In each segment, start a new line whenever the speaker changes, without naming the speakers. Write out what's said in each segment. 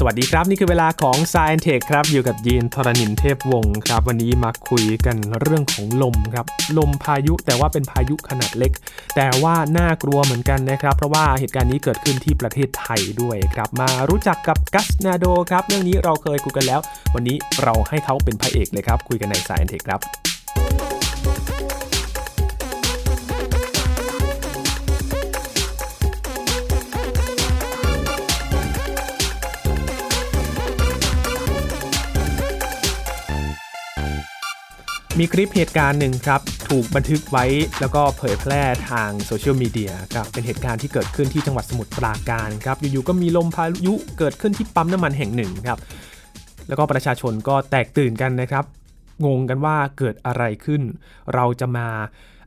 สวัสดีครับ นี่คือเวลาของ s าย n เทคครับ อยู่กับยีนทรณินเทพวงศ์ครับ วันนี้มาคุยกันเรื่องของลมครับ ลมพายุแต่ว่าเป็นพายุขนาดเล็ก แต่ว่าน่ากลัวเหมือนกันนะครับ เพราะว่าเหตุการณ์นี้เกิดขึ้นที่ประเทศไทยด้วยครับ มารู้จักกับกัสนาโดครับ เรื่องนี้เราเคยคุยกันแล้ว วันนี้เราให้เขาเป็นพระเอกเลยครับ คุยกันใน s าย n เทคครับ มีคลิปเหตุการณ์หนึ่งครับ ถูกบันทึกไว้แล้วก็เผยแพร่ทางโซเชียลมีเดียครับเป็นเหตุการณ์ที่เกิดขึ้นที่จังหวัดสมุทรปราการครับอยู่ๆก็มีลมพายุเกิดขึ้นที่ปั๊มน้ำมันแห่งหนึ่งครับ แล้วก็ประชาชนก็แตกตื่นกันนะครับ งงกันว่าเกิดอะไรขึ้น เราจะมา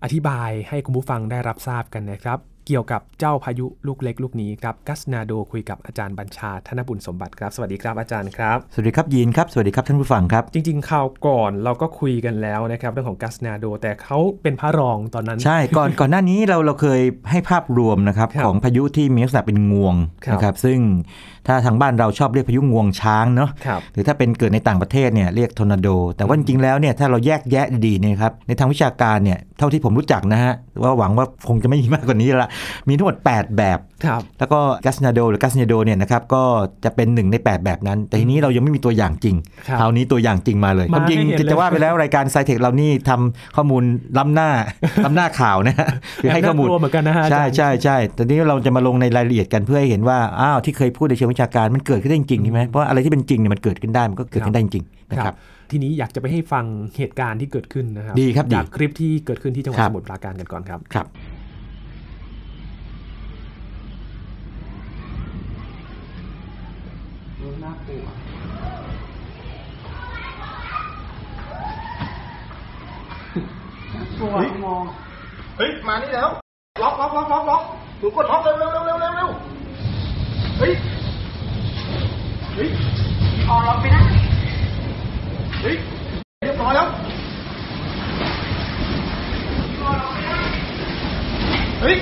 อธิบายให้คุณผู้ฟังได้รับทราบกันนะครับ เกี่ยวกับเจ้าพายุลูกเล็กลูกนี้ครับกัสนาโดคุยกับอาจารย์บัญชาธนบุญสมบัติครับ สวัสดีครับอาจารย์ครับ
สวัสดีครับยีนครับ สวัสดีครับท่านผู้ฟังครับ
จริงๆข่าวก่อนเราก็คุยกันแล้วนะครับเรื่องของกัสนาโด แต่เขาเป็นพระรองตอนนั้น
ใช่ก่อนก่อนหน้านี้เราเราเคยให้ภาพรวมนะครับ
ครับ
ของพายุที่มีลักษณะเป็นงวง
ครับ
นะครับซึ่ง ถ้าทางบ้านเราชอบเรียกพายุงวงช้างเนาะ
ครับ
หรือถ้าเป็นเกิดในต่างประเทศเนี่ยเรียกทอร์นาโด แต่ว่าจริงๆแล้วเนี่ยถ้าเราแยกแยะดีๆเนยครับในทางวิชาการเนี่ยเท่าที่ผมรู้จักนะฮะว่าหวังว่าคงจะไม่มีมากกว่านี้ละมีทั้งหมด 8 แบบ
ครับ
แล้วก็กัสนาโดหรือกัสนาโดเนี่ยนะครับก็จะเป็นหนึ่งใน 8 แบบนั้น แต่ทีนี้เรายังไม่มีตัวอย่างจริง
ครับ
คราวนี้ตัวอย่างจริงมาเลย
มา
ความจริง
ให้เห็นเลย
จะว่าไปแล้วรายการไซเทคเรานี่ทำข้อมูลล้ำหน้าล้ำหน้าข่าวนะฮะคือให้ข้อมูล
น่ากลัวเหมือนกันนะฮะอา
ใช่
จารย์
ใช่ใช่แต่นี้เราจะมาลงในรายละเอียดกันเพื่อให้เห็นว่าอ้าวที่เคยพูดในเชิงวิชาการมันเกิดขึ้นได้จริงๆใช่ไหมเพราะอะไรที่เป็นจริงเนี่ยมันเกิดขึ้นได้มันก็เกิดขึ้นได้จริงๆนะครับ
ทีนี้อยากจะไปให้ฟังเหตุการณ์ที่เกิดขึ้นนะครับ
ดีครับดี
จากคลิปที่เกิดขึ้นที่จังหวัด
ครับ
สมุทรปราการกันก่อนครับ
ครับ
เฮ้ยเฮ้ย มานี่แล้ว ล็อกล็อกล็อกล็อกล็อกหนูกดล็อกเร็วเร็วเร็วเร็วเร็วเร็วเฮ้ย เฮ้ยออกล็อกไปนะเฮ้ยเรียบร้อยแล้วเฮ้ย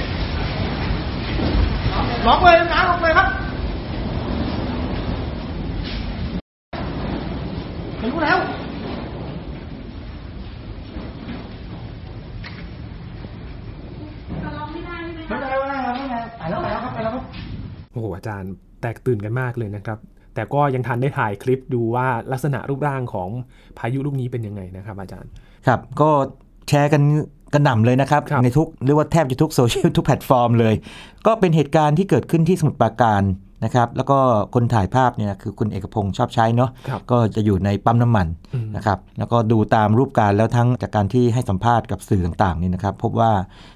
ล็อกเลยนะล็อกเลยครับเห็นกูแล้วไม่ได้ไม่ได้ไม่ได้ไม่ได้ไปแล้วไปแล้วครับไปแล้วครับ
โอ้โหอาจารย์แตกตื่นกันมากเลยนะครับ แต่ก็ยังทันได้ถ่ายคลิปดูว่าลักษณะรูปร่างของพายุลูกนี้เป็นยังไงนะครับอาจารย์
ครับก็แชร์กันกระหน่ำเลยนะครับ
ครับ
ในทุกเรียกว่าแทบจะทุกโซเชียลทุกแพลตฟอร์มเลย ก็เป็นเหตุการณ์ที่เกิดขึ้นที่สมุทรปราการ นะครับแล้วก็คนถ่ายภาพเนี่ยคือคุณเอกพงศ์ชอบใช้เนาะ
ครับ
ก็จะอยู่ในปั๊มน้ำมัน
อืม
นะครับแล้วก็ดูตามรูปการแล้วทั้งจากการที่ให้สัมภาษณ์กับสื่อต่างๆนี่นะครับพบว่า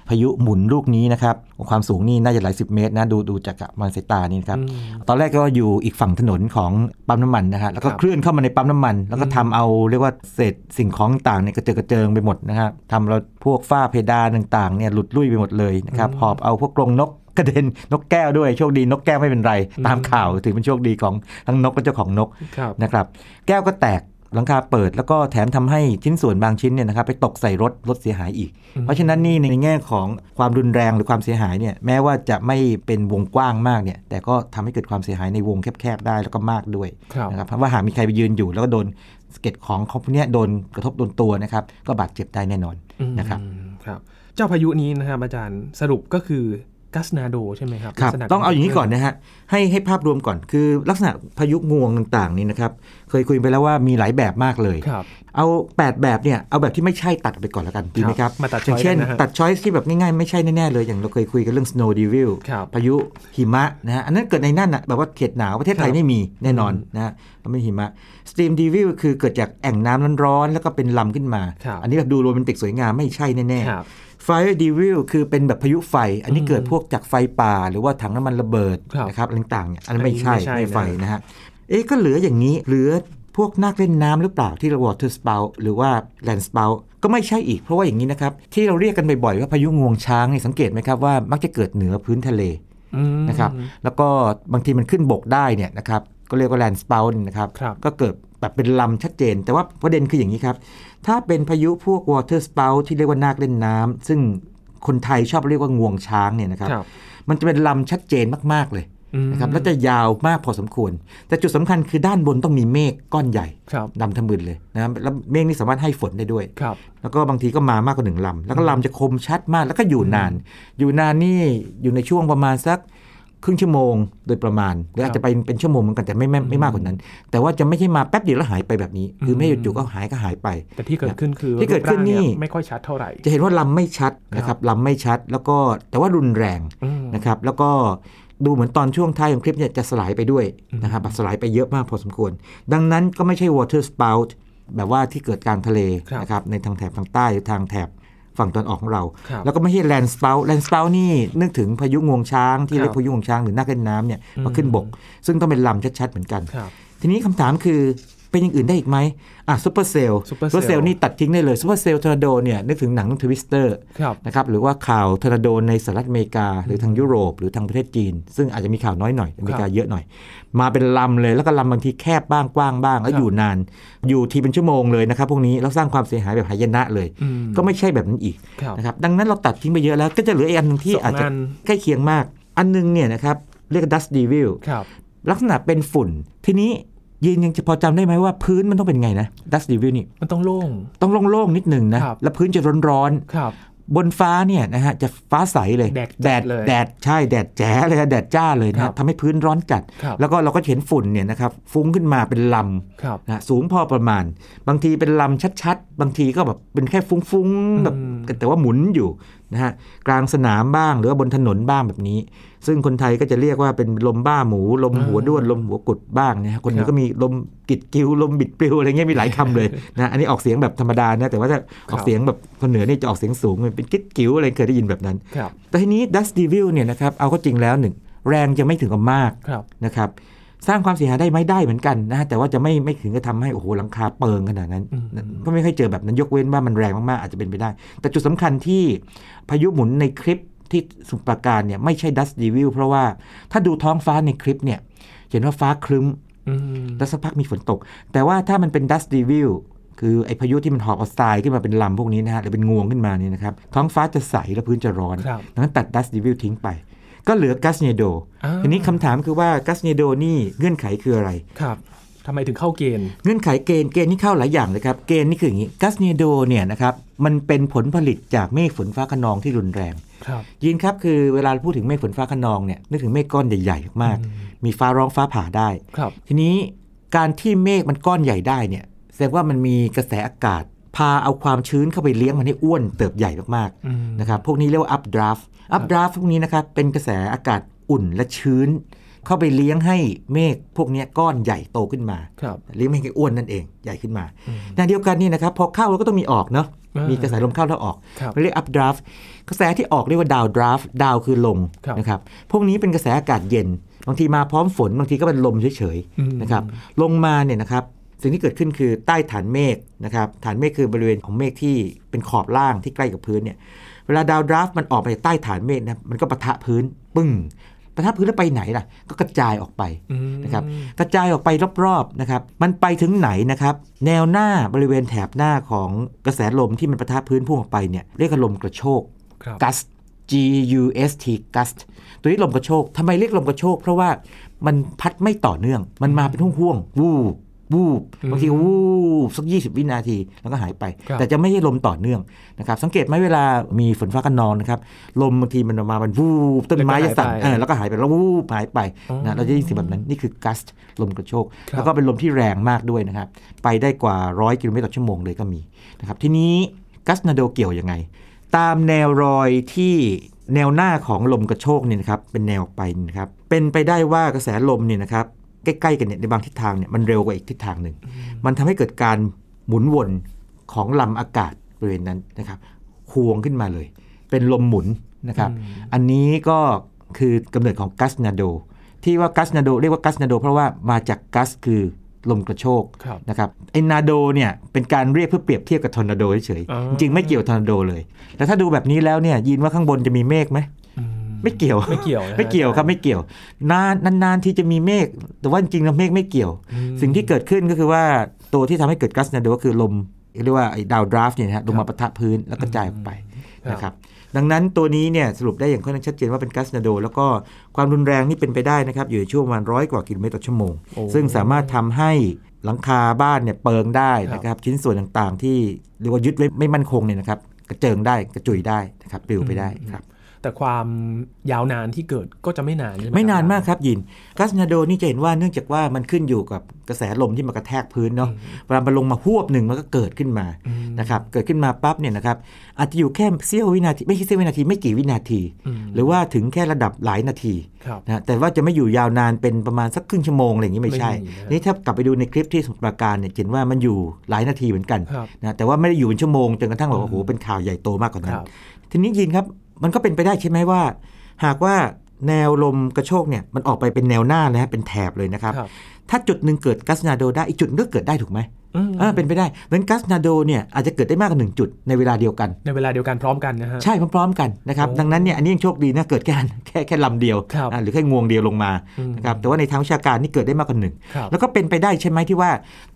พายุหมุนลูกนี้นะครับความสูงนี่น่าจะหลายสิบเมตรนะดูดูจากมันสายตานี่นะครับ
อืม
ตอนแรกก็อยู่อีกฝั่งถนนของปั๊มน้ำมันนะฮะแล้วก็
ครับ
เคลื่อนเข้ามาในปั๊มน้ำมัน แล้วก็
อืม
ทำเอาเรียกว่าเศษสิ่งของต่างๆเนี่ยกระเจิงกระเจิงไปหมดนะครับทำเราพวกฝ้าเพดานต่างๆเนี่ยหลุดลุ่ยไปหมดเลยนะครับหอบเอาพวกกรงนก กระเด็นนกแก้วด้วยโชคดีนกแก้วไม่เป็นไร ตามข่าวถือเป็นโชคดีของทั้งนกและเจ้าของนก
ครับ
นะครับ แก้วก็แตกหลังคาเปิดแล้วก็แถมทำให้ชิ้นส่วนบางชิ้นเนี่ยนะครับไปตกใส่รถรถเสียหายอีก
อืม
เพราะฉะนั้นนี่ในแง่ของความรุนแรงหรือความเสียหายเนี่ยแม้ว่าจะไม่เป็นวงกว้างมากเนี่ยแต่ก็ทำให้เกิดความเสียหายในวงแคบๆได้แล้วก็มากด้วย
ครับ
นะครับเพราะว่าหากมีใครไปยืนอยู่แล้วก็โดนสะเก็ตของของพวกเนี้ยโดนกระทบโดนตัวนะครับก็บาดเจ็บได้แน่นอน
อืม
นะครับ
ครับ เจ้าพายุนี้นะครับอาจารย์สรุปก็คือ กัสนาโดใช่ไหมครับ
ครับ
ลักษณะ
ต้องเอาอย่างนี้ก่อนนะฮะให้ให้ภาพรวมก่อนคือลักษณะพายุงวงต่างๆนี่นะครับเคยคุยไปแล้วว่ามีหลายแบบมากเลย
ครับ
เอา 8 แบบเนี่ยเอาแบบที่ไม่ใช่ตัดออกไปก่อนแล้วกันดีไหมครับ
มาตัด
อย่างเช่น
ช้อยกันนะฮะ
ตัดช้อยที่แบบง่ายๆ ไม่ใช่แน่ๆเลย อย่างเราเคยคุยกันเรื่อง snow devil
ครับ
พายุหิมะนะฮะอันนั้นเกิดในนั่นอะแบบว่าเขตหนาวประเทศไทย
ครับ
ไม่มีแน่นอน
อืม
นะฮะมันไม่หิมะ steam devil คือเกิดจากแอ่งน้ำร้อนๆแล้วก็เป็นลำขึ้นมา
ครับ
อันนี้แบบดูโรแมนติกสวยงามไม่ใช่แน่
ครับ
ๆ fire devil คือเป็นแบบพายุไฟ อันนี้
อืม
เกิดพวกจากไฟป่า หรือว่าถังน้ำมันระเบิด
ครับ
นะครับอะไรต่างๆเนี่ยอันนั้นไม่ใช่
อันนี้ไม่ใช่
ไม่ไฟ
นะ
นะฮะเอ๊ะก็เหลืออย่างนี้เหลือพวกนักเล่นน้ำหรือเปล่าที่เรา water spout หรือว่า land spout ก็ไม่ใช่อีกเพราะว่าอย่างนี้นะครับที่เราเรียกกันบ่อยๆว่าพายุงวงช้างเนี่ยสังเกตไหมครับว่ามักจะเกิดเหนือพื้นทะเล
อืม
นะครับแล้วก็บางทีมันขึ้นบกได้เนี่ยนะครับก็เรียกว่า land spout นี่นะครับ
ครับ
ก็เกิดแบบเป็นลำชัดเจน แต่ว่าประเด็นคืออย่างนี้ครับ ถ้าเป็นพายุพวก water spout ที่เรียกว่านาคเล่นน้ำซึ่งคนไทยชอบเรียกว่างวงช้างเนี่ยนะครับ
ครับ
มันจะเป็นลำชัดเจนมาก ๆ เลย
อืม
นะครับแล้วจะยาวมากพอสมควร แต่จุดสำคัญคือด้านบนต้องมีเมฆก้อนใหญ่
ครับ
ดำทะมึนเลยนะครับแล้วเมฆนี่สามารถให้ฝนได้ด้วย
ครับ
แล้วก็บางทีก็มามากกว่าหนึ่งลำ แล้วก็ลำจะคมชัดมากแล้วก็อยู่นาน อยู่นานนี่อยู่ในช่วงประมาณสัก ครึ่งชั่วโมงโดยประมาณหรืออาจจะไปเป็นชั่วโมงเหมือนกันแต่ไม่ไม่ไม่มากกว่านั้น แต่ว่าจะไม่ใช่มาแป๊บเดียวแล้วหายไปแบบนี้ คือไม่จู่ๆก็หายก็หายไป
แต่ที่เกิดขึ้นคือ
ที่เกิดขึ้นนี่
รูปร่างเยไม่ค่อยชัดเท่าไหร่
จะเห็นว่าลำไม่ชัดนะครับลำไม่ชัดแล้วก็แต่ว่ารุนแรง
อืม
นะครับแล้วก็ดูเหมือนตอนช่วงท้ายของคลิปเนี่ยจะสลายไปด้วยนะครับสลายไปเยอะมากพอสมควร ดังนั้นก็ไม่ใช่ water spout แบบว่าที่เกิดกลางทะเล
ครับ
นะครับในทางแถบทางใต้หรือทางแถบ ฝั่งตะวันออกของเรา
ครับ
แล้วก็ไม่ใช่ land spout land spout นี่นึกถึงพายุงวงช้างที่
ครับ
เรียกพายุงวงช้างหรือนาคเล่นน้ำเนี่ยมาขึ้นบก ซึ่งต้องเป็นลำชัดๆเหมือนกัน
ครับ
ทีนี้คำถามคือ เป็นอย่างอื่นได้อีกไหมอะซูเปอร์เซลล์
Super
ซูเปอร์เซล
Cell
ล์นี่ตัดทิ้งได้เลยซูเปอร์เซลล์ทอร์นาโดเนี่ยนึกถึงหนังทวิสเตอร์
ครับ
นะครับหรือว่าข่าวทอร์นาโดในสหรัฐอเมริกา หรือทางยุโรป หรือทางประเทศจีน ซึ่งอาจจะมีข่าวน้อยหน่อยอเมริกาเยอะหน่อย มาเป็นลำเลยแล้วก็ลำบางทีแคบบ้างกว้างบ้าง แล้วอยู่นาน อยู่ทีเป็นชั่วโมงเลยนะครับพวกนี้แล้วสร้างความเสียหายแบบหายนะเลย
อืม
ก็ไม่ใช่แบบนั้นอีก
ครับ
นะครับดังนั้นเราตัดทิ้งไปเยอะแล้วก็จะเหลืออีกอันหนึงที่
สอง
อาจจะ
อัน
ใกล้เคียงมาก อันหนึงเนี่ยนะครับเรียก dust devil
ครับ
ลักษณะเป็นฝุ่นทีนี้ ยินยังจะพอจำได้ไหมว่าพื้นมันต้องเป็นไงนะ dust devil นี่
มันต้องโล่ง
ต้องโล่งๆนิดหนึ่งนะครับแล้วพื้นจะร้อนๆ
ครับ
บนฟ้าเนี่ยนะฮะจะฟ้าใสเลย
แดด
แด
จั
ด
ดเลย
แดดใช่แดดแจ๋เลยนะแดดจ้าเลยนะ
ครั
ฮะ
บ
ทำให้พื้นร้อนจัด
ครับ
แล้วก็เราก็จะเห็นฝุ่นเนี่ยนะครับฟุ้งขึ้นมาเป็นล
ครับำ
นะสูงพอประมาณ บางทีเป็นลำชัดๆ บางทีก็แบบเป็นแค่ฟุ้งๆแบบ
อืม
แต่ว่าหมุนอยู่ นะฮะกลางสนามบ้างหรือว่าบนถนนบ้างแบบนี้ ซึ่งคนไทยก็จะเรียกว่าเป็นลมบ้าหมู ลมหัวด้วนลมหัวกุดบ้างนะฮะคนนี้ก็มีลมกิดกิ้วลมบิดปลิวอะไรเงี้ยมีหลายคำเลยนะอันนี้ออกเสียงแบบธรรมดานะแต่ว่าถ้าออกเสียงแบบคนเหนือนี่จะออกเสียงสูงเป็นกิดกิ้วอะไรเคยได้ยินแบบนั้น
ครับ
แต่ทีนี้ Dust Devil เนี่ยนะครับเอาก็จริงแล้วหนึ่งแรงจะไม่ถึงกับมาก
ครับ
นะครับ สร้างความเสียหายได้ไหมได้เหมือนกันนะฮะแต่ว่าจะไม่ไม่ถึงกับทำให้โอ้โหหลังคาเปิงขนาดนั้น
อืม
ก็ไม่ค่อยเจอแบบนั้นยกเว้นว่ามันแรงมากๆอาจจะเป็นไปได้ แต่จุดสำคัญที่พายุหมุนในคลิปที่สมุทรปราการเนี่ยไม่ใช่ Dust Devil เพราะว่าถ้าดูท้องฟ้าในคลิปเนี่ยเห็นว่าฟ้าครึ้ม
อืม
แล้วสักพักมีฝนตก แต่ว่าถ้ามันเป็น dust devil คือไอพายุที่มันหอบเอาทรายขึ้นมาเป็นลำพวกนี้นะฮะหรือเป็นงวงขึ้นมาเนี่ยนะครับท้องฟ้าจะใสและพื้นจะร้อน
ครับ
ดังนั้นตัด dust devil ทิ้งไป ก็เหลือ gas n e d o
อ่า
ทีนี้คำถามคือว่า gas n e d o นี่เงื่อนไขคืออะไร
ครับทำไมถึงเข้าเกณฑ์
เงื่อนไขเกณฑ์เกณฑ์นี่เข้าหลายอย่างเลยครับ เกณฑ์นี่คืออย่างนี้ gas n e d o เนี่ยนะครับมันเป็นผลผลิตจากเมฆฝนฟ้าคะนองที่รุนแรง
ครับ
ยินครับคือเวลาพูดถึงเมฆฝนฟ้าคะนองเนี่ยนึกถึงเมฆก้อนใหญ่ๆมากๆมีฟ้าร้องฟ้าผ่าได้
ครับ
ทีนี้การที่เมฆมันก้อนใหญ่ได้เนี่ยแสดงว่ามันมีกระแสอากาศ พาเอาความชื้นเข้าไปเลี้ยงมันให้อ้วนเติบใหญ่มาก
อืม
ๆนะครับพวกนี้เรียกว่า updraft updraft พวกนี้นะครับเป็นกระแสอากาศอุ่นและชื้น เข้าไปเลี้ยงให้เมฆพวกเนี้ยก้อนใหญ่โตขึ้นมา
ครับ
เลี้ยงไม่ให้อ้วนนั่นเองใหญ่ขึ้นมาในเดียวกันนี่นะครับพอเข้าเราก็ต้องมีออกเนาะ
อ่ามี
มีกระแสลมเข้าแล้วออก
ครับ
เรียก updraft กระแสที่ออกเรียกว่า downdraft ดาวคือลม
ครับ
นะครับพวกนี้เป็นกระแสอากาศเย็น บางทีมาพร้อมฝนบางทีก็เป็นลมเฉย
อืม
ๆนะครับลงมาเนี่ยนะครับสิ่งที่เกิดขึ้นคือใต้ฐานเมฆนะครับฐานเมฆคือบริเวณของเมฆที่เป็นขอบล่างที่ใกล้กับพื้นเนี่ย เวลาดาวดราฟต์มันออกไปจากใต้ฐานเมฆนะมันก็ปะทะพื้นปึ้งปะทะพื้นแล้วไปไหนล่ะ ก็กระจายออกไป
อืม
นะครับกระจายออกไปรอบๆนะครับมันไปถึงไหนนะครับแนวหน้าบริเวณแถบหน้าของกระแสลมที่มันปะทะพื้นพุ่งออกไปเนี่ยเรียกว่าลมกระโชก
ครับ
gust G U S T gust ตัวนี้ลมกระโชกทำไมเรียกลมกระโชก เพราะว่ามันพัดไม่ต่อเนื่อง มันมาเป็นห่วงๆวูบ วูบบางทีก็วูบสัก 20 วินาทีแล้วก็หายไป
ครับ
แต่จะไม่ใช่ลมต่อเนื่องนะครับ สังเกตไหมเวลามีฝนฟ้ากันนองนะครับ ลมบางทีมันออกมามันวูบต้นไม้จะสั่นเออแล้วก็หายไปแล้ววูบหายไปนะเราจะได้ยินเสียงแบบนั้นนี่คือ gust ลมกระโชก
ครับ
แล้วก็เป็นลมที่แรงมากด้วยนะครับ ไปได้กว่า 100 กิโลเมตรต่อชั่วโมงเลยก็มีนะครับทีนี้กัสนาโดเกี่ยวยังไง ตามแนวรอยที่แนวหน้าของลมกระโชกเนี่ยนะครับเป็นแนวไปนะครับเป็นไปได้ว่ากระแสลมเนี่ยนะครับ ใกล้ๆกันเนี่ยในบางทิศทางเนี่ยมันเร็วกว่าอีกทิศทางหนึ่ง มันทำให้เกิดการหมุนวนของลำอากาศบริเวณนั้นนะครับควงขึ้นมาเลย เป็นลมหมุนนะครับ อันนี้ก็คือกำเนิดของ gustnado ที่ว่า gustnado เรียกว่า gustnado เพราะว่ามาจาก gust คือลมกระโชก
ครับ
นะครับไอ้ nado เนี่ยเป็นการเรียกเพื่อเปรียบเทียบกับทอร์นาโดเฉย
อ๋อ
ๆจริงๆไม่เกี่ยวกับทอร์นาโดเลยแต่ถ้าดูแบบนี้แล้วเนี่ยยินว่าข้างบนจะมีเมฆไหม
อืม
ไม่เกี่ยว
ไม่เกี่ยวนะฮะ
ไม่เกี่ยวครับไม่เกี่ยวนานนานๆที่จะมีเมฆแต่ว่าจริงๆแล้วเมฆไม่เกี่ยว
อืม
สิ่งที่เกิดขึ้นก็คือว่าตัวที่ทำให้เกิดกัสนาโดก็คือลมเรียกว่าไอ้ดาวดราฟต์เนี่ยนะฮะลงมาปะทะพื้นแล้วกระจายออกไป
ครับ
นะครับดังนั้นตัวนี้เนี่ยสรุปได้อย่างค่อนข้างชัดเจนว่าเป็นกัสนาโด แล้วก็ความรุนแรงนี่เป็นไปได้นะครับ อยู่ในช่วงประมาณร้อยกว่ากิโลเมตรต่อชั่วโมง
โอ้
ซึ่งสามารถทำให้หลังคาบ้านเนี่ยเปิงได้
ครับ
นะครับ ชิ้นส่วนต่างๆ ที่เรียกว่ายึดไว้ไม่มั่นคงเนี่ยนะครับกระเจิงได้กระจุยได้นะครับปลิวไปได้ครับ
แต่ความยาวนานที่เกิดก็จะไม่นานใช่ไหม
ไม่นาน
ครับ
มากครับยินกัสนาโดนี่จะเห็นว่าเนื่องจากว่ามันขึ้นอยู่กับกระแสลมที่มากระแทกพื้นเนาะเวลามันลงมาหวบหนึ่งมันก็เกิดขึ้นมา
อืม
นะครับเกิดขึ้นมาปั๊บเนี่ยนะครับอาจจะอยู่แค่เสี้ยววินาทีไม่ใช่เสี้ยววินาทีไม่กี่วินาที
อืม
หรือว่าถึงแค่ระดับหลายนาที
ครับ
นะแต่ว่าจะไม่อยู่ยาวนานเป็นประมาณสักครึ่งชั่วโมงอะไรอย่างนี้ไม่ใช่
ไม่มีนะ
นี่ถ้ากลับไปดูในคลิปที่สมุทรปราการเนี่ยจะเห็นว่ามันอยู่หลายนาทีเหมือนกัน
ครับ
นะแต่ว่าไม่ได้อยู่เป็นชั่วโมงจนกระทั่งแบบว่าโอ้โหเป็นข่าวใหญ่โตมากกว่านั้
คนรับ
ทีนี้ยินครับ มันก็เป็นไปได้ใช่ไหมว่า หากว่าแนวลมกระโชกเนี่ยมันออกไปเป็นแนวหน้านะฮะเป็นแถบเลยนะครับ
ครับ
ถ้าจุดหนึ่งเกิดกัสนาโดได้อีกจุดหนึงก็เกิดได้ถูกไหม
อืม
อ่าเป็นไปได้ดังนั้นกัสนาโดเนี่ยอาจจะเกิดได้มากกว่าหนึ่งจุดในเวลาเดียวกัน
ในเวลาเดียวกันพร้อมกันนะฮะ
ใช่พร้อมๆกันนะครับ
โอ้
ดังนั้นเนี่ยอันนี้ยังโชคดีนะเกิดแค่แค่แค่ลำเดียว
ครับ
อ่าหรือแค่งวงเดียวลงมา
อืม
นะครับแต่ว่าในทางวิชาการนี่เกิดได้มากกว่าหนึ่ง
ครับ
แล้วก็เป็นไปได้ใช่ไหมที่ว่า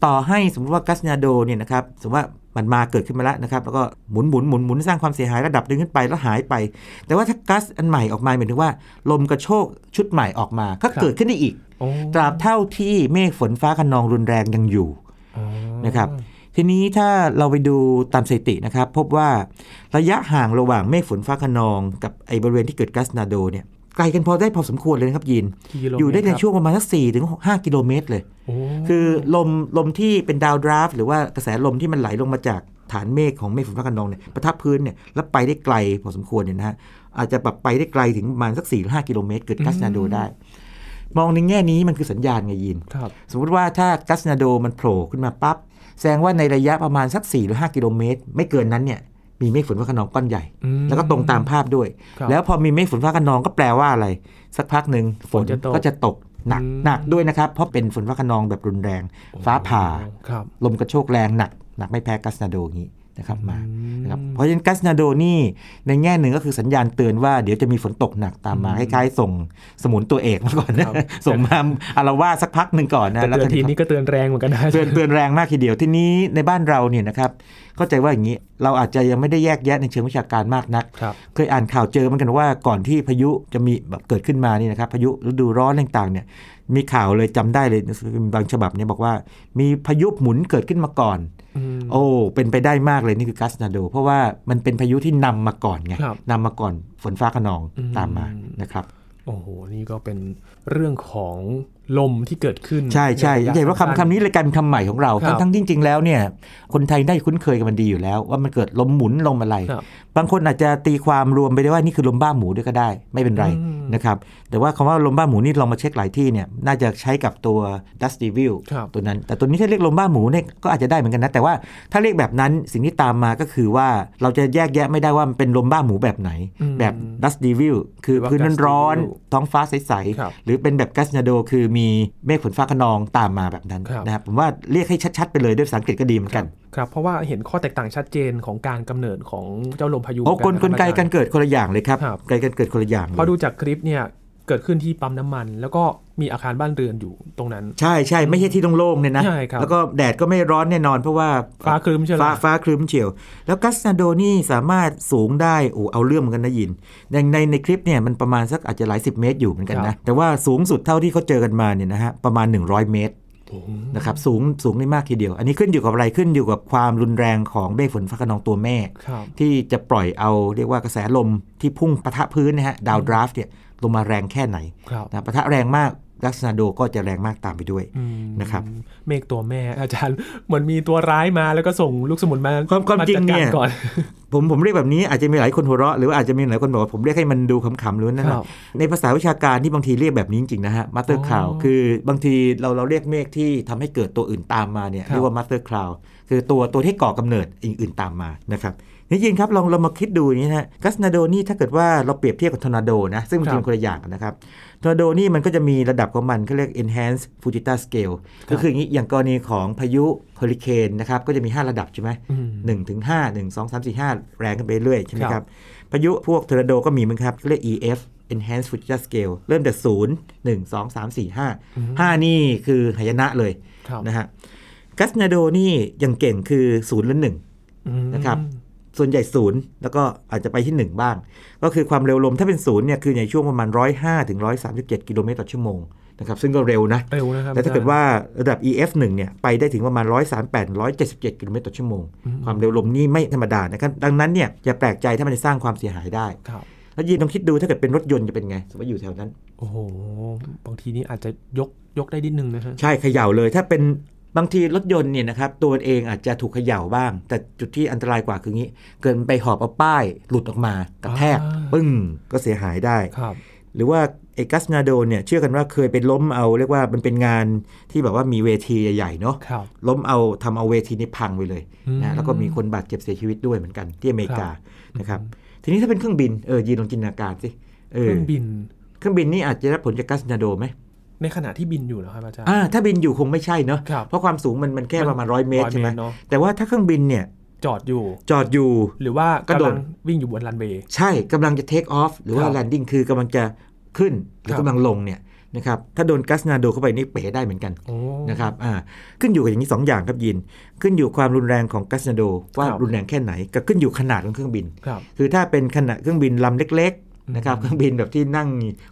ต่อให้สมมติว่ากัสนาโดเนี่ยนะครับสมมติว่า มันมาเกิดขึ้นมาแล้วนะครับแล้วก็หมุนหมุนหมุนหมุนสร้างความเสียหายระดับหนึ่งขึ้นไปแล้วหายไป แต่ว่าถ้ากัสอันใหม่ออกมาหมายถึงว่า ลมกระโชกชุดใหม่ออกมาก็
ครับ
เกิดขึ้นได้อีก
โอ้
ตราบเท่าที่เมฆฝนฟ้าคะนองรุนแรงยังอยู่
อ๋อ
นะครับทีนี้ถ้าเราไปดูตามสถิตินะครับ พบว่าระยะห่างระหว่างเมฆฝนฟ้าคะนอง กับไอ้บริเวณที่เกิดกัสนาโดเนี่ย ไกลกันพอได้พอสมควรเลยนะครับยิน
กี่กิโล
อยู่ได้ใน
เมตรครับ
ช่วงประมาณสัก4ถึง5กิโลเมตรเลย
โอ้
คือลมลมที่เป็นดาวดราฟต์หรือว่ากระแสลมที่มันไหลลงมาจากฐานเมฆของเมฆฝนฟ้าคะนองเนี่ยประทับพื้นเนี่ยแล้วไปได้ไกลพอสมควรเนี่ยนะฮะอาจจะแบบไปได้ไกลถึงประมาณสัก4หรือ5กิโลเมตรเกิดกัสนาโดได้ มองในแง่นี้มันคือสัญญาณไงยิน
ครับ
สมมุติว่าถ้ากัสนาโดมันโผล่ขึ้นมาปั๊บแสดงว่าในระยะประมาณสัก4หรือ5กิโลเมตร ไม่เกินนั้นเนี่ย มีเมฆฝนฟ้าคะนองก้อนใหญ่
อืม
แล้วก็ตรงตามภาพด้วย
ครับ
แล้วพอมีเมฆฝนฟ้าคะนองก็แปลว่าอะไร สักพักหนึ่งฝน
ฝนจะตก
ก็จะตกหนัก
อืม
หนักด้วยนะครับ เพราะเป็นฝนฟ้าคะนองแบบรุนแรง ฟ้าผ่า
ครับ
ลมกระโชกแรงหนัก หนักไม่แพ้กัสนาโดอย่าง นี้นะครับมา
อืม
นะครับเพราะฉะนั้นกัสนาโดนี่ในแง่หนึ่งก็คือสัญญาณเตือนว่าเดี๋ยวจะมีฝนตกหนักตามมาคล้ายๆส่งสมุนตัวเอกมาก่อนนะครับส่งมาอารวาสสักพักหนึ่งก่อนนะ
แต่
แล้ว
เตือน
ก็
ทีนี้ก็เตือนแรงเหมือนกันนะ
เตือนเตือนแรงมากทีเดียวที่นี้ในบ้านเราเนี่ยนะครับเข้าใจว่าอย่างนี้เราอาจจะยังไม่ได้แยกแยะในเชิงวิชาการมากนัก
ครับ
เคยอ่านข่าวเจอเหมือนกันว่าก่อนที่พายุจะมีแบบเกิดขึ้นมานี่นะครับพายุฤดูร้อนต่างๆเนี่ย มีข่าวเลยจำได้เลยหนังสือพิมพ์บางฉบับเนี่ยบอกว่า มีพายุหมุนเกิดขึ้นมาก่อน
อืม
โอ้เป็นไปได้มากเลยนี่คือกัสนาโด เพราะว่ามันเป็นพายุที่นำมาก่อนไง
ครับ
นำมาก่อนฝนฟ้าขนอง
อืม
ตามมานะครับ
โอ้โห นี่ก็เป็นเรื่องของ ลมที่เกิดขึ้น
ใช่ใช่
นระยะ
จะเห็นว่า
สั้
คำคำนี้เลยกลายเป็นคำใหม่ของเรา
ครับ
ทั้งทั้งที่จริงๆแล้วเนี่ยคนไทยได้คุ้นเคยกับมันดีอยู่แล้ว ว่ามันเกิดลมหมุนลมอะไร
ครับ
บางคนอาจจะตีความรวมไปได้ว่านี่คือลมบ้าหมูด้วยก็ได้ ไม่เป็นไร
อืม
นะครับแต่ว่าคำว่าลมบ้าหมูนี่ลองมาเช็คหลายที่เนี่ยน่าจะใช้กับตัว Dust Devil
ครับ
ตัวนั้น แต่ตัวนี้ถ้าเรียกลมบ้าหมูเนี่ยก็อาจจะได้เหมือนกันนะแต่ว่าถ้าเรียกแบบนั้นสิ่งที่ตามมาก็คือว่าเราจะแยกแยะไม่ได้ว่ามันเป็นลมบ้าหมูแบบไหน
อืม
แบบ Dust Devil คือ
หรือว่า
พื้นนั้น
Dust
ร้อน
Devil
ท้องฟ้าใส
ครับ
ๆหรือเป็นแบบกัสนาโดคือมีเมฆฝนฟ้าขนองตามมาแบบนั้น
ครับ
นะครับผมว่าเรียกให้ชัดๆไปเลยด้วยภาษาอังกฤษก็ดีเหมือนกัน
ครับเพราะว่าเห็นข้อแตกต่างชัดเจนของการกำเนิดของเจ้าลมพายุ
โอ้กล
เห
ก
มื
ล
อน
ไก
อาจารย์
การเกิดคนละอย่างเลยครับ
ครับ
ไกลกันเกิดคนละอย่างเลย
พอดูจากคลิปเนี่ย เกิดขึ้นที่ปั๊มน้ำมัน แล้วก็มีอาคารบ้านเรือนอยู่ตรงนั้น
ใช่ใช่ไม่ใช่ที่โล่งๆเนี่ยนะ
ใช่ครับ
แล้วก็แดดก็ไม่ร้อนแน่นอนเพราะว่า
ฟ้าครึ้มใช่ไหม
ฟ้าฟ้าครึ้มเฉียว แล้วกัสนาโดนี่สามารถสูงได้โอ้เอาเรื่องเหมือนกันนะยินในในในคลิปเนี่ยมันประมาณสักอาจจะหลายสิบเมตรอยู่เหมือนกันนะแต่ว่าสูงสุดเท่าที่เขาเจอกันมาเนี่ยนะฮะประมาณ 100 เมตร
โอ้โห
นะครับสูงสูงได้มากทีเดียว อันนี้ขึ้นอยู่กับอะไรขึ้นอยู่กับความรุนแรงของเมฆฝนฟ้าคะนองตัวแม่
ครับ
ที่จะปล่อยเอาเรียกว่ากระแสลมที่พุ่งปะทะพื้นนะฮะ downdraft เนี่ย ลงมาแรงแค่ไหน
ครับ
นะปะทะแรงมาก gustnado ก็จะแรงมากตามไปด้วย
อืม
นะครับ
เมฆตัวแม่อาจารย์เหมือนมีตัวร้ายมาแล้วก็ส่งลูกสมุนมา
ความความจริงเนี่ย
จัดกก่อน
ผมผมเรียกแบบนี้อาจจะมีหลายคนหัวเราะหรือว่าอาจจะมีหลายคนบอกว่าผมเรียกให้มันดูขำๆหรือนั่นนะครั
บ
ในภาษาวิชาการที่บางทีเรียกแบบนี้จริงๆนะฮะ master cloud
อ๋อ
คือบางทีเราเราเรียกเมฆที่ทำให้เกิดตัวอื่นตามมาเนี่ย
ครับ
เรียกว่า master cloud คือตัวตัวที่ก่อกำเนิดอื่นอื่นตามมานะครับ นี่จริงครับลองเรามาคิดดูอย่างนี้นะฮะ gustnado นี่ถ้าเกิดว่าเราเปรียบเทียบกับทอร์นาโดนะซึ่งมันเป็นคนละอย่างกันนะครับทอร์นาโดนี่มันก็จะมีระดับของมันเขาเรียก enhanced Fujita scale ก็คืออย่างนี้อย่างกรณีของพายุเฮอริเคนนะครับก็จะมี 5 ระดับใช่ไหม
อืม
หนึ่งถึงห้าหนึ่งสองสามสี่ห้าแรงขึ้นไปเรื่อยใช่ไหม
ครับ
ค
รั
บพายุพวกทอร์นาโดก็มีเหมือนครับเรียก EF Enhanced Fujita Scale เริ่มจากศูนย์หนึ่งสองสามสี่ห้าห้านี่คือหายนะเลย
ครับ
นะฮะ gustnado นี่ยังเก่งคือศูนย์และหนึ่ง
อืม
นะครับ ส่วนใหญ่ศูนย์แล้วก็อาจจะไปที่ 1 บ้าง ก็คือความเร็วลมถ้าเป็นศูนย์เนี่ยคือในช่วงประมาณ 105ถึง137 กิโลเมตรต่อชั่วโมงนะครับซึ่งก็เร็วนะ
เร็วนะครับ
แต่ถ้าเกิดว่าระดับ EF 1 เนี่ยไปได้ถึงประมาณ 138 177 กิโลเมตรต่อชั่วโมง ความเร็วลมนี่ไม่ธรรมดานะครับดังนั้นเนี่ยอย่าแปลกใจถ้ามันจะสร้างความเสียหายได้
ครับ
แล้วยีนลองคิดดูถ้าเกิดเป็นรถยนต์จะเป็นไงสมมติอยู่แถวนั้น
โอ้โห บางทีนี่อาจจะยกยกได้นิดนึงนะฮะ
ใช่เขย่าเลยถ้าเป็น บางทีรถยนต์เนี่ยนะครับตัวเองอาจจะถูกเขย่าบ้าง แต่จุดที่อันตรายกว่าคืองี้ เกิดมันไปหอบเอาป้ายหลุดออกมากระแทก
อ่า
ปึ้งก็เสียหายได้
ครับ
หรือว่าเอกัสนาโดเนี่ยเชื่อกันว่าเคยไปล้มเอาเรียกว่ามันเป็นงานที่แบบว่ามีเวทีใหญ่ๆเนาะ
ครับ
ล้มเอาทำเอาเวทีนี้พังไปเลย
อืม
นะแล้วก็มีคนบาดเจ็บเสียชีวิตด้วยเหมือนกันที่อเมริกานะครับทีนี้ถ้าเป็นเครื่องบินเออยีนลองจินตนาการสิเอ
เค
อ
รื่องบิน
เครื่องบินนี่อาจจะได้ผลจากกัสนาโดไหม
ในขณะที่บินอยู่เหรอครับอาจารย์
อ่าถ้าบินอยู่คงไม่ใช่เนาะ
ครับ
เพราะความสูงมันมันแค่ประมาณร้อยเมตร
100
ใช่ไหม
เนอะ
แต่ว่าถ้าเครื่องบินเนี่ย
จอดอยู่
จอดอยู่
หรือว่าก
ระโดด
กำ
ด
ลังวิ่งอยู่บนรันเวย์
ใช่กำลังจะ take off หรือว่า
ครับ
landing คือกำลังจะขึ้นหรือ
ครับ
กำลังลงเนี่ยนะครับถ้าโดน gustnado เข้าไปนี่เป๋ได้เหมือนกัน
โอ้
นะครับอ่าขึ้นอยู่กับอย่างนี้ 2 อย่างครับยิน ขึ้นอยู่ความรุนแรงของ gustnado ว่า
ครับ
รุนแรงแค่ไหนกับขึ้นอยู่ขนาดของเครื่องบิน
ครับ
คือถ้าเป็นขนาดเครื่องบินลำเล็กๆ นะครับ
อืม
เครื่องบินแบบที่นั่ง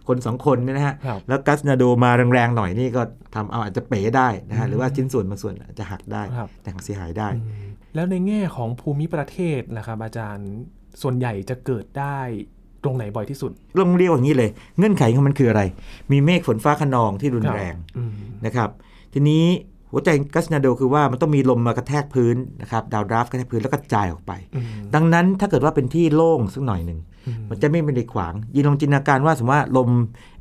คนสองคนเนี่ยนะฮะ
ครับ
แล้ว gustnado มาแรงๆหน่อยนี่ก็ทำเอาอาจจะเป๋ได้นะ
อืม
ฮะหรือว่าชิ้นส่วนบางส่วนอาจจะหักได้
ครับ
แต่งเสียหายได้
อืมแล้วในแง่ของภูมิประเทศล่ะครับอาจารย์ส่วนใหญ่จะเกิดได้ตรงไหนบ่อยที่สุด
ลองเรียกว่าอย่างนี้เลย เงื่อนไขของมันคืออะไร มีเมฆฝนฟ้าคะนองที่รุนแรง
อืม
นะครับ ทีนี้หัวใจ gustnado คือว่ามันต้องมีลมมากระแทกพื้นนะครับ downdraft กระแทกพื้นแล้วก็จ่ายออกไป
อืม
ดังนั้นถ้าเกิดว่าเป็นที่โล่งสักหน่อยหนึ่ง
อื ม
มันจะไม่เป็นในขวางยินลองจินตนาการว่าสมมติว่าลม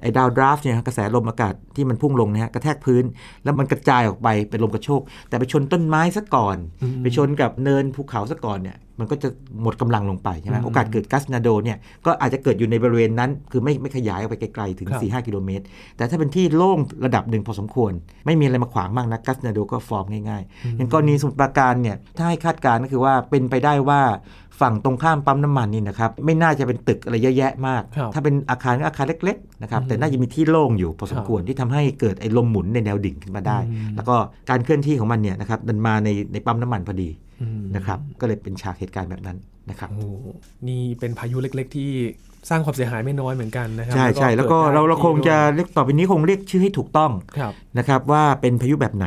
ไอ้ downdraft เนี่ยกระแสลมอากาศที่มันพุ่งลงนะฮะกระแทกพื้น แล้วมันกระจายออกไปเป็นลมกระโชก แต่ไปชนต้นไม้ซะก่อน
อืม
ไปชนกับเนินภูเขาซะก่อนเนี่ยมันก็จะหมดกำลังลงไปใช่ไหม
อืม
โอกาสเกิดกัสนาโดเนี่ยก็อาจจะเกิดอยู่ในบริเวณนั้น คือไม่ไม่ขยายออกไปไกลๆถึง
ครับ
4-5 กิโลเมตร แต่ถ้าเป็นที่โล่งระดับหนึ่งพอสมควร ไม่มีอะไรมาขวางมากนะกัสนาโดก็ฟอร์มง่ายๆ อย่างกรณีสมุทรปราการเนี่ยถ้าให้คาดการณ์ก็คือว่าเป็นไปได้ว่า ฝั่งตรงข้ามปั๊มน้ำมันนี่นะครับไม่น่าจะเป็นตึกอะไรเยอะแยะมาก
ครับ
ถ้าเป็นอาคารก็อาคารเล็กๆนะครับ
อืม
แต่น่าจะมีที่โล่งอยู่พอสม
ครับ
ควรที่ทำให้เกิดไอ้ลมหมุนในแนวดิ่งขึ้นมาได้
อืม
แล้วก็การเคลื่อนที่ของมันเนี่ยนะครับดันมาในในปั๊มน้ำมันพอดี
อืม
นะครับก็เลยเป็นฉากเหตุการณ์แบบนั้นนะครับ
โอ้โหนี่เป็นพายุเล็ก ๆ ที่สร้างความเสียหายไม่น้อยเหมือนกันนะครั
ใช่ใช่แล้วก็
ดได้
เราเราคงจะ
ที่
เรียกต่อไปนี้คงเรียกชื่อให้ถูกต้อง
ครับ
นะครับว่าเป็นพายุแบบไหน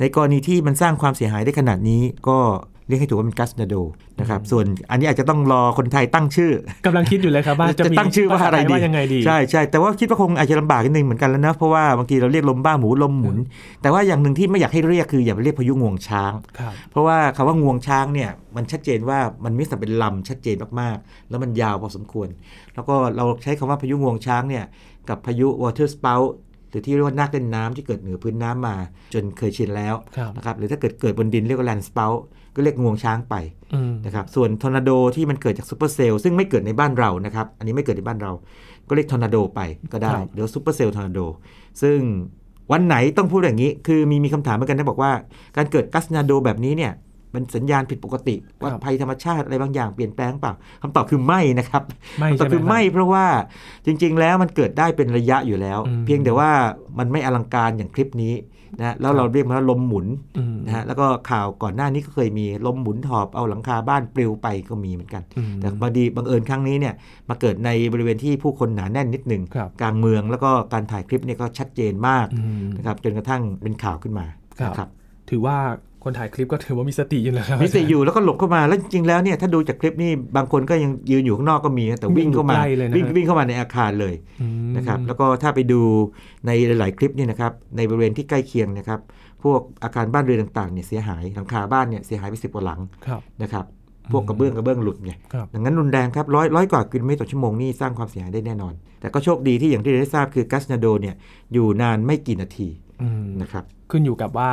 ในกรณีที่มันสร้างความเสียหายได้ขนาดนี้ก็ เรียกให้ถูกว่าเป็นกัสนาโดนะครับส่วนอันนี้อาจจะต้องรอคนไทยตั้งชื่อ
กำลังคิดอยู่เลยครับว่าจะ
จะ
มี
ตั้งชื่อว่าอะไร
ภษ
ดี
ว่ายังไงดี
ใช่ใช่แต่ว่าคิดว่าคงอาจจะลำบากนิดนึงเหมือนกันแล้วนะเพราะว่าบางทีเราเรียกลมบ้าหมูลมหมุน แต่ว่าอย่างหนึ่งที่ไม่อยากให้เรียกคืออย่าไปเรียกพายุงวงช้าง
ครับ
เพราะว่าคำว่างวงช้างเนี่ยมันชัดเจนว่ามันมีสัมเป็นลำชัดเจนมากๆ แล้วมันยาวพอสมควร แล้วก็เราใช้คำว่าพายุงวงช้างเนี่ยกับพายุ water spout หรือที่เรียกว่านาคเล่นน้ำที่เกิดเหนือพื้นน้ำมาจนเคยชินแล้ว
ครับ
นะครับหรือถ้าเกิดเกิดบนดินเรียกว่า land spout ก็เรียกงวงช้างไป
อืม
นะครับส่วนทอร์นาโดที่มันเกิดจาก supercell ซึ่งไม่เกิดในบ้านเรานะครับ อันนี้ไม่เกิดในบ้านเรา ก็เรียกทอร์นาโดไปก็ได้
ครับ
เดี๋ยว supercell ทอร์นาโดซึ่งวันไหนต้องพูดอย่างนี้ คือมีมีคำถามเหมือนกันนะบอกว่า การเกิด gustnado แบบนี้เนี่ยเป็นสัญญาณผิดปกติ ว่าภัยธรรมชาติอะไรบางอย่างเปลี่ยนแปลงเปล่าคำตอบคือไม่นะครับ
ไม่
คำต
ใช่
อบ
ไหม
คือ
รับ
ไม่เพราะว่าจริง ๆ แล้วมันเกิดได้เป็นระยะอยู่แล้ว
อืม
เพียงแต่ว่ามันไม่อลังการอย่างคลิปนี้ นะแล้วเราเรียกมันว่าลมหมุน
อืม
นะฮะแล้วก็ข่าวก่อนหน้านี้ก็เคยมีลมหมุนหอบเอาหลังคาบ้านปลิวไปก็มีเหมือนกัน
อืม
แต่บางทีบังเอิญครั้งนี้เนี่ยมาเกิดในบริเวณที่ผู้คนหนาแน่นนิดหนึ่ง
ครับ
กลางเมืองแล้วก็การถ่ายคลิปเนี่ยก็ชัดเจนมาก
อืม
นะครับจนกระทั่งเป็นข่าวขึ้นมา
ครับ
นะครับ
ถือว่าคนถ่ายคลิปก็ถือว่ามีสติอยู่แล้วครับ
มิสอยู่แล้วก็หลบเข้ามาแล้วจริงๆแล้วเนี่ยถ้าดูจากคลิปนี่บางคนก็ยังยืนอยู่ข้างนอกก็มีนะแต่วิ่งเข้ามา
ใกล้เลยนะ
วิ่ง
ฮะ
วิ่งเข้ามาในอาคารเลย
อืม
นะครับแล้วก็ถ้าไปดูในหลาย ๆ คลิปเนี่ยนะครับในบริเวณที่ใกล้เคียงนะครับพวกอาคารบ้านเรือนต่างๆเนี่ยเสียหายหลังคาบ้านเนี่ยเสียหายไปสิบกว่าหลัง
ครับ
นะครับพวกกระเบื้องกระเบื้องหลุดไง
ครับ
ดังนั้นรุนแรงครับร้อยร้อยกว่ากิโลเมตรต่อชั่วโมงนี่สร้างความเสียหายได้แน่นอน แต่ก็โชคดีที่อย่างที่เราได้ทราบคือกัสนาโดเนี่ยอยู่นานไม่กี่นาที
อืม
นะครับ
ขึ้นอยู่กับว่า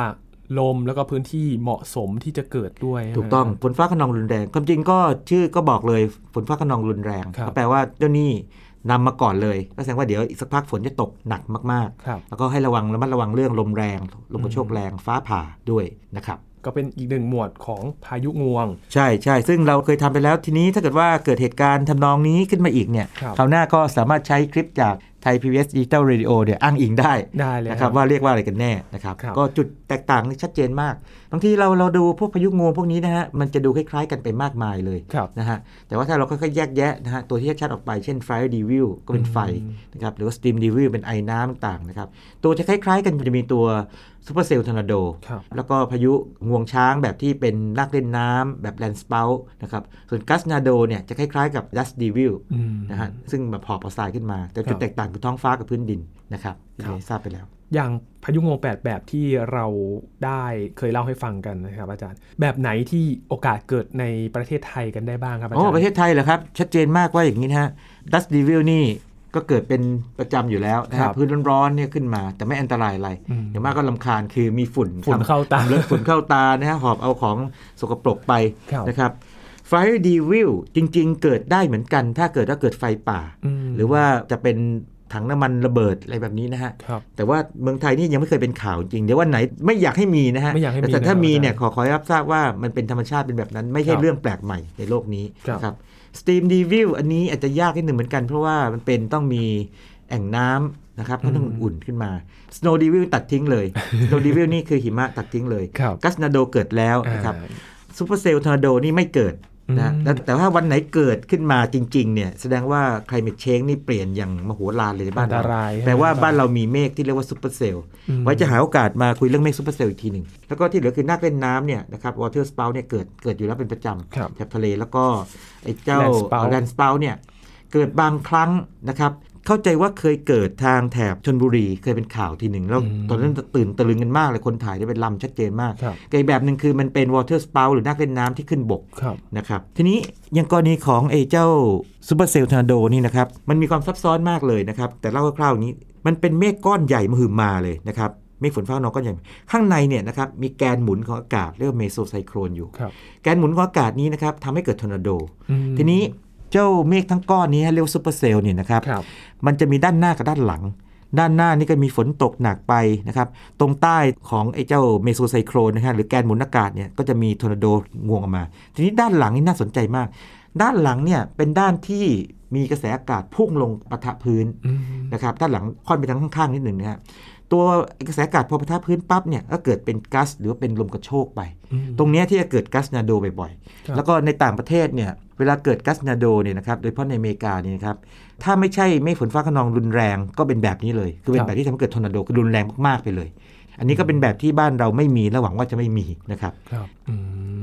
ลมแล้วก็พื้นที่เหมาะสมที่จะเกิดด้วย
ถูกต้องฝนฟ้าขนองรุนแรงความจริงก็ชื่อก็บอกเลยฝนฟ้าขนองรุนแรง
ครับ
ก็แปลว่าเจ้าหนี่นำมาก่อนเลยก็แสดงว่าเดี๋ยวอีกสักพักฝนจะตกหนักมาก
ครับ
ๆแล้วก็ให้ระวังระมัดระวังเรื่องลมแรง ลมกระโชกแรงฟ้าผ่าด้วยนะครับ
ก็เป็นอีกหนึ่งหมวดของพายุงวง
ใช่ใช่ซึ่งเราเคยทำไปแล้วทีนี้ถ้าเกิดว่าเกิดเหตุการณ์ทำนองนี้ขึ้นมาอีกเนี่ย
ครับ
คราวหน้าก็สามารถใช้คลิปจากไทย PBS Digital Radio เนี่ยอ้างอิงได้
ได้เลย
นะครับว่าเรียกว่าอะไรกันแน่นะครับ
ครับ
ก็จุดแตกต่างนี่ชัดเจนมาก บางทีเราเราดูพวกพายุงูพวกนี้นะฮะมันจะดูคล้ายๆกันไปมากมายเลย
ครับ
นะฮะแต่ว่าถ้าเราค่อยๆแยกแยะนะฮะตัวที่ชัดๆออกไปเช่น Fire Devil ก็เป็นไฟ
อืม
นะครับหรือว่า Steam Devil เป็นไอน้ำต่างๆนะครับตัวจะคล้ายๆ กันมันจะมีตัว Super Cell Tornado
ครับ
แล้วก็พายุงวงช้างแบบที่เป็นนักเล่นน้ำแบบ Land Spout นะครับ ส่วน Gus Nado เนี่ยจะคล้ายๆกับ Dust Devil
อืม
นะฮะซึ่งแบบหอบเอาทรายขึ้นมา แต่
ครั
จุด
บ
แตกต่างคือท้องฟ้ากับพื้นดินนะครับที่
ครับ
ได้ทราบไปแล้ว
อย่างพายุโงแปดแบบที่เราได้เคยเล่าให้ฟังกันนะครับอาจารย์ แบบไหนที่โอกาสเกิดในประเทศไทยกันได้บ้างครับอา
โอ้
จารย์
ประเทศไทยเหรอครับ ชัดเจนมากว่าอย่างนี้นะฮะ Dust Devil นี่ ก็เกิดเป็นประจำอยู่แล้วนะ
ครั
ฮะ
บ
พื้นร้อนๆเนี่ยขึ้นมา แต่ไม่อันตรายอะไร
อืม
อย่างมากก็ลำคาญคือมีฝุ่น
ฝุ่น
ทำ
เข้าตา
ทำเลือดฝุ่นเข้าตานะฮะหอบเอาของสกปรกไป
ครับ
นะครับ Fire Devil จริง ๆ เกิดได้เหมือนกัน ถ้าเกิดว่าเกิดไฟป่า
ม
หรือว่าจะเป็นถังน้ำมันระเบิดอะไรแบบนี้นะฮะ
ครับ
แต่ว่าเมืองไทยนี่ยังไม่เคยเป็นข่าวจริง เดี๋ยววันไหนไม่อยากให้มีนะฮะ
ไม่อยากให้มี
แต่ถ้า
นะครับ
มีเนี่ย
อาจารย์
ขอขอให้รับทราบว่ามันเป็นธรรมชาติเป็นแบบนั้น ไม่ใช่
ครับ
เรื่องแปลกใหม่ในโลกนี้
ครับ
นะครับ Steam Devil อันนี้อาจจะยากนิดหนึ่งเหมือนกัน เพราะว่ามันเป็นต้องมีแอ่งน้ำนะครับก็ต้องอุ่นขึ้นมา Snow Devil ตัดทิ้งเลย Snow Devil นี่คือหิมะตัดทิ้งเลย
ครับ
gustnado เกิดแล้วนะครับ
อ่า
supercell ทอร์นาโดนี่ไม่เกิด นะ
อืม
แต่แต่ว่าวันไหนเกิดขึ้นมาจริง ๆ เนี่ย แสดงว่า climate change นี่เปลี่ยนอย่างมโหฬารเลยในบ้านเรา
อันต
รา
ย
แปลว่า
ใช่ไหม
บ้านเรามีเมฆที่เรียกว่า supercell อื
ม
ไว้จะหาโอกาสมาคุยเรื่องเมฆ supercell อีกทีหนึ่งแล้วก็ที่เหลือคือนาคเล่นน้ำเนี่ยนะครับวอเตอร์สปา t เนี่ยเกิดเกิดอยู่แล้วเป็นประจ
ครับำ
แถบทะเลแล้วก็ไอ้เจ้า
Land spout
land spout เนี่ยเกิดบางครั้งนะครับ เข้าใจว่าเคยเกิดทางแถบชลบุรีเคยเป็นข่าวทีหนึ่งแล้ว
อืม
ตอนนั้นตื่นตะลึงกันมากเลยคนถ่ายได้เป็นลำชัดเจนมาก
ครับ
กับอีกแบบหนึ่งคือมันเป็น water spout หรือนาคเล่นน้ำที่ขึ้นบก
ครับ
นะครับทีนี้อย่างกรณีของไอ้เจ้า supercell ทอร์นาโดนี่นะครับมันมีความซับซ้อนมากเลยนะครับแต่เล่าคร่าวๆอย่างนี้ มันเป็นเมฆก้อนใหญ่มหึมาเลยนะครับเมฆฝนฟ้าคะนองก้อนใหญ่ข้างในเนี่ยนะครับมีแกนหมุนของอากาศเรียกว่า mesocyclone อยู่
ครับ
แกนหมุนของอากาศนี้นะครับทำให้เกิดทอร์นาโด
อืม
ทีนี้ เจ้าเมฆทั้งก้อนนี้เรียกว่า supercell เนี่ยนะครับ
ครับ
มันจะมีด้านหน้ากับด้านหลัง ด้านหน้านี่ก็มีฝนตกหนักไปนะครับตรงใต้ของไอ้เจ้า mesocyclone นะฮะหรือแกนหมุนอากาศเนี่ยก็จะมีทอร์นาโดงวงออกมา ทีนี้ด้านหลังนี่น่าสนใจมาก ด้านหลังเนี่ยเป็นด้านที่มีกระแสอากาศพุ่งลงปะทะพื้น
อืม
นะครับด้านหลังค่อนไปทางข้างๆนิดหนึ่งนะฮะ ตัวกระแสอากาศพอปะทะพื้นปั๊บเนี่ยก็เกิดเป็น gust หรือว่าเป็นลมกระโชกไป
อืม
ตรงเนี้ยที่จะเกิด gustnado บ่อย
ครับ
ๆแล้วก็ในต่างประเทศเนี่ยเวลาเกิด gustnado เนี่ยนะครับโดยเฉพาะในอเมริกาเนี่ยนะครับถ้าไม่ใช่เมฆฝนฟ้าคะนองรุนแรงก็เป็นแบบนี้เลย คือเป็นแบบที่ทำให้เกิดทอร์นาโดคือรุนแรงมากๆไปเลย อันนี้ก็เป็นแบบที่บ้านเราไม่มีและหวังว่าจะไม่มีนะครับ
ครับอื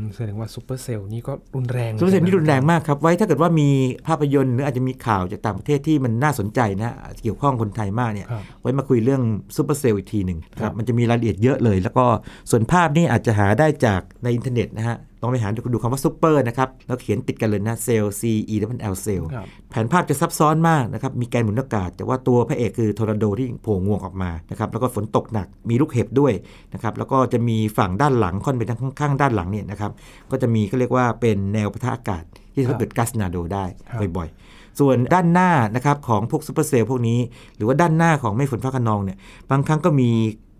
มแสดงว่าซูเปอร์เซลล์นี่ก็รุนแรง
ซูเปอร์เซลล์นี่รุนแรงมากครับ ไว้ถ้าเกิดว่ามีภาพยนตร์หรืออาจจะมีข่าวจากต่างประเทศที่มันน่าสนใจนะเกี่ยวข้องคนไทยมากเนี่ย
ครับ
ไว้มาคุยเรื่องซูเปอร์เซลล์อีกทีหนึ่งค
ครั
รับบมันจะมีรายละเอียดเยอะเลย แล้วก็ส่วนภาพนี่อาจจะหาได้จากในอินเทอร์เน็ตนะฮะ ลองไปหาดูดูคำว่าซูเปอร์นะครับ แล้วเขียนติดกันเลยนะเซลล์ C E L L เซลล์
ครับ
แผนภาพจะซับซ้อนมากนะครับ มีแกนหมุนอากาศ แต่ว่าตัวพระเอกคือทอร์นาโดที่โผล่งวงออกมานะครับ แล้วก็ฝนตกหนัก มีลูกเห็บด้วยนะครับ แล้วก็จะมีฝั่งด้านหลังค่อนไปทางข้างๆด้านหลังเนี่ยนะครับ ก็จะมีก็เรียกว่าเป็นแนวปะทะอากาศที่ทำให้เกิดก๊าซนาโดได้
ครับ
บ่อยๆ ส่วนด้านหน้านะครับของพวกซูเปอร์เซลล์พวกนี้ หรือว่าด้านหน้าของเมฆฝนฟ้าขนองเนี่ยบางครั้งก็มี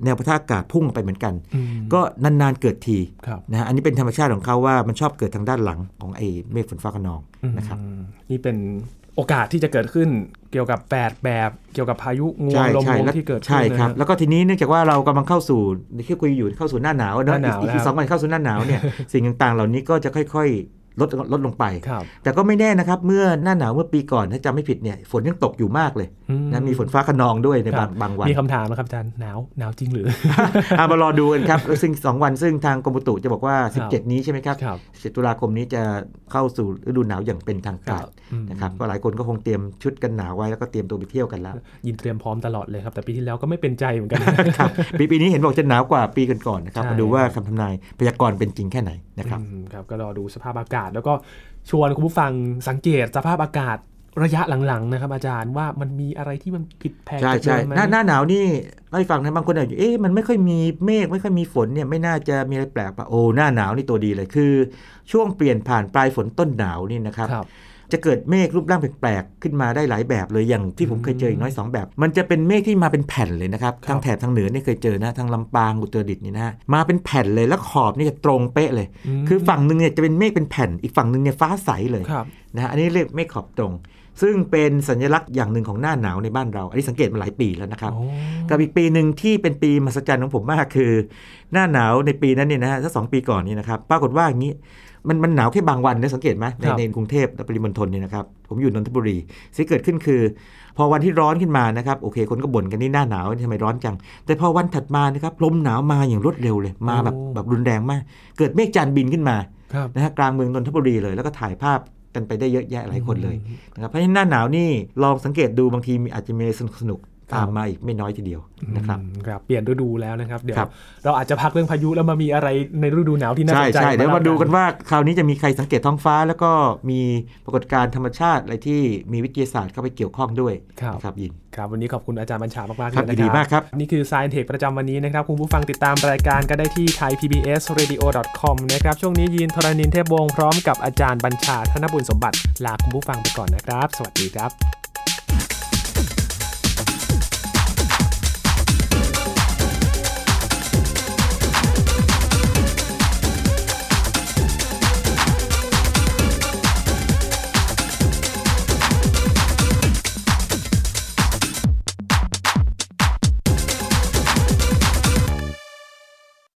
แนวปะทะอากาศพุ่งออกไปเหมือนกัน
อืม
ก็นานๆเกิดที
ครับ
นะฮะอันนี้เป็นธรรมชาติของเขาว่ามันชอบเกิดทางด้านหลังของไอ้เมฆฝนฟ้าขนองนะครับ
อืมนี่เป็นโอกาสที่จะเกิดขึ้นเกี่ยวกับแปดแบบเกี่ยวกับพายุงวง
ใช่
ลม
ใช่
งวง
แล้ว
ที่เกิดขึ้น
ใช่ครับ
นะ
แล้วก็ทีนี้เนื่องจากว่าเรากำลังเข้าสู่ที่คุยอยู่เข้าสู่หน้าหนาวเนอะ
หน้าหนาว
อีก
แล้ว
อีกสองวันเข้าสู่หน้าหนาวเนี่ยสิ่งต่างๆ เหล่านี้ก็จะค่อย ๆ ลดลดลงไป
ครับ
แต่ก็ไม่แน่นะครับ เมื่อหน้าหนาวเมื่อปีก่อนถ้าจำไม่ผิดเนี่ยฝนยังตกอยู่มากเลย
อื
นะมีฝนฟ้าขนองด้วยใน
ครับา
งบางวัน
มีคำถามนะครับอาจารย์หนาวหนาวจริงหรือ
อะมารอดูกันครับซึ่งสองวันซึ่งทางกรมอุตุจะบอกว่า
ครับ
17 นี้ใช่ไหมครับ
ครับ
17ตุลาคมนี้จะเข้าสู่ฤดูหนาวอย่างเป็นทางการ
อืม
นะครับก็หลายคนก็คงเตรียมชุดกันหนาวไว้แล้วก็เตรียมตัวไปเที่ยวกันแล้ว
ยินเตรียมพร้อมตลอดเลยครับแต่ปีที่แล้วก็ไม่เป็นใจเหมือนกัน
ครับปีปีนี้เห็นบอกจะหนาวกว่าปีก่อนๆนะครับ
ใช่
มาดูว่าคำทำนายพยากรณ์เป็นจริงแค่ไหนนะครับ
อืมครับก็รอดูสภาพอากาศแล้วก็ชวนคุณผู้ฟังสังเกตสภาพอากาศระยะหลังๆนะครับ อาจารย์ว่ามันมีอะไรที่มันผิดแผก
ใช่
จาก
ใช่
เดิมไหม
หน้าหน้าหนาวนี่เล่าให้ฟังนะบางคนอาจจะเอ๊ะมันไม่ค่อยมีเมฆไม่ค่อยมีฝนเนี่ยไม่น่าจะมีอะไรแปลกปะโอ้หน้าหนาวนี่ตัวดีเลยคือ ช่วงเปลี่ยนผ่านปลายฝนต้นหนาวนี่นะครับ
ครับ
จะเกิดเมฆรูปร่างแปลกๆขึ้นมาได้หลายแบบเลยอย่างที่ผมเคยเจออีกน้อยสองแบบ มันจะเป็นเมฆที่มาเป็นแผ่นเลยนะครับ
ครับ
ทางแถบทางเหนือเนี่ยเคยเจอนะทางลำปางอุตรดิตถ์นี่นะฮะมาเป็นแผ่นเลยแล้วขอบนี่จะตรงเป๊ะเลย
ม
คือฝั่งหนึ่งเนี่ยจะเป็นเมฆเป็นแผ่น อีกฝั่งหนึ่งเนี่ยฟ้าใสเลย
ครับ
นะฮะอันนี้เรียกเมฆขอบตรง ซึ่งเป็นสัญลักษณ์อย่างหนึ่งของหน้าหนาวในบ้านเรา อันนี้สังเกตมาหลายปีแล้วนะครับ
โอ้
กับอีกปีหนึ่งที่เป็นปีมหัศจรรย์ของผมมากคือ หน้าหนาวในปีนั้นเนี่ยนะฮะถ้าสองปีก่อนนี่นะครับปรากฏว่าอย่างนี้ มันมันหนาวแค่บางวันนะสังเกตไหมในในกรุงเทพและปริมณฑลเนี่ยนะครับผมอยู่นนทบุรีสิ่งที่เกิดขึ้นคือ พอวันที่ร้อนขึ้นมานะครับโอเค คนก็บ่นกันนี่หน้าหนาวทำไมร้อนจัง แต่พอวันถัดมานะครับลมหนาวมาอย่างรวดเร็วเลยมาแบบแบบรุนแรงมาก เกิดเมฆจันทร์บินขึ้นมา
ครับ
นะฮะกลางเมืองนนทบุรีเลยแล้วก็ถ่ายภาพกันไปได้เยอะแยะหลายคนเลยนะครับเพราะฉะนั้นหน้าหนาวนี่ลองสังเกตดูบางทีมีอาจจะมีสนุกสนุกๆ ตามมาอีกไม่น้อยทีเดียวนะครับ
อืมครับ เปลี่ยนฤดูแล้วนะครับ เดี๋ยว
ครับ
เราอาจจะพักเรื่องพายุแล้วมามีอะไรในฤดูหนาวที่น่าส
ใช่
นใจ
ใช่เดี๋ยวมา
ล่
ดูกันว่าคราวนี้จะมีใครสังเกตท้องฟ้า แล้วก็มีปรากฏการณ์ธรรมชาติอะไรที่มีวิทยาศาสตร์เข้าไปเกี่ยวข้องด้วย
ครับ
นะครับยิน
ครับ วันนี้ขอบคุณอาจารย์บัญชามากๆเล
ครับ
ยนะค
ดี
รับ
มากครับ
นี่คือ Science Tech ประจำวันนี้นะครับ คุณผู้ฟังติดตามรายการก็ได้ที่ thaipbsradio.com นะครับ ช่วงนี้ยินทรณินเทพวงศ์พร้อมกับอาจารย์บัญชาธนบุญสมบัติลาคุณผู้ฟังไปก่อนนะครับ สวัสดีครับ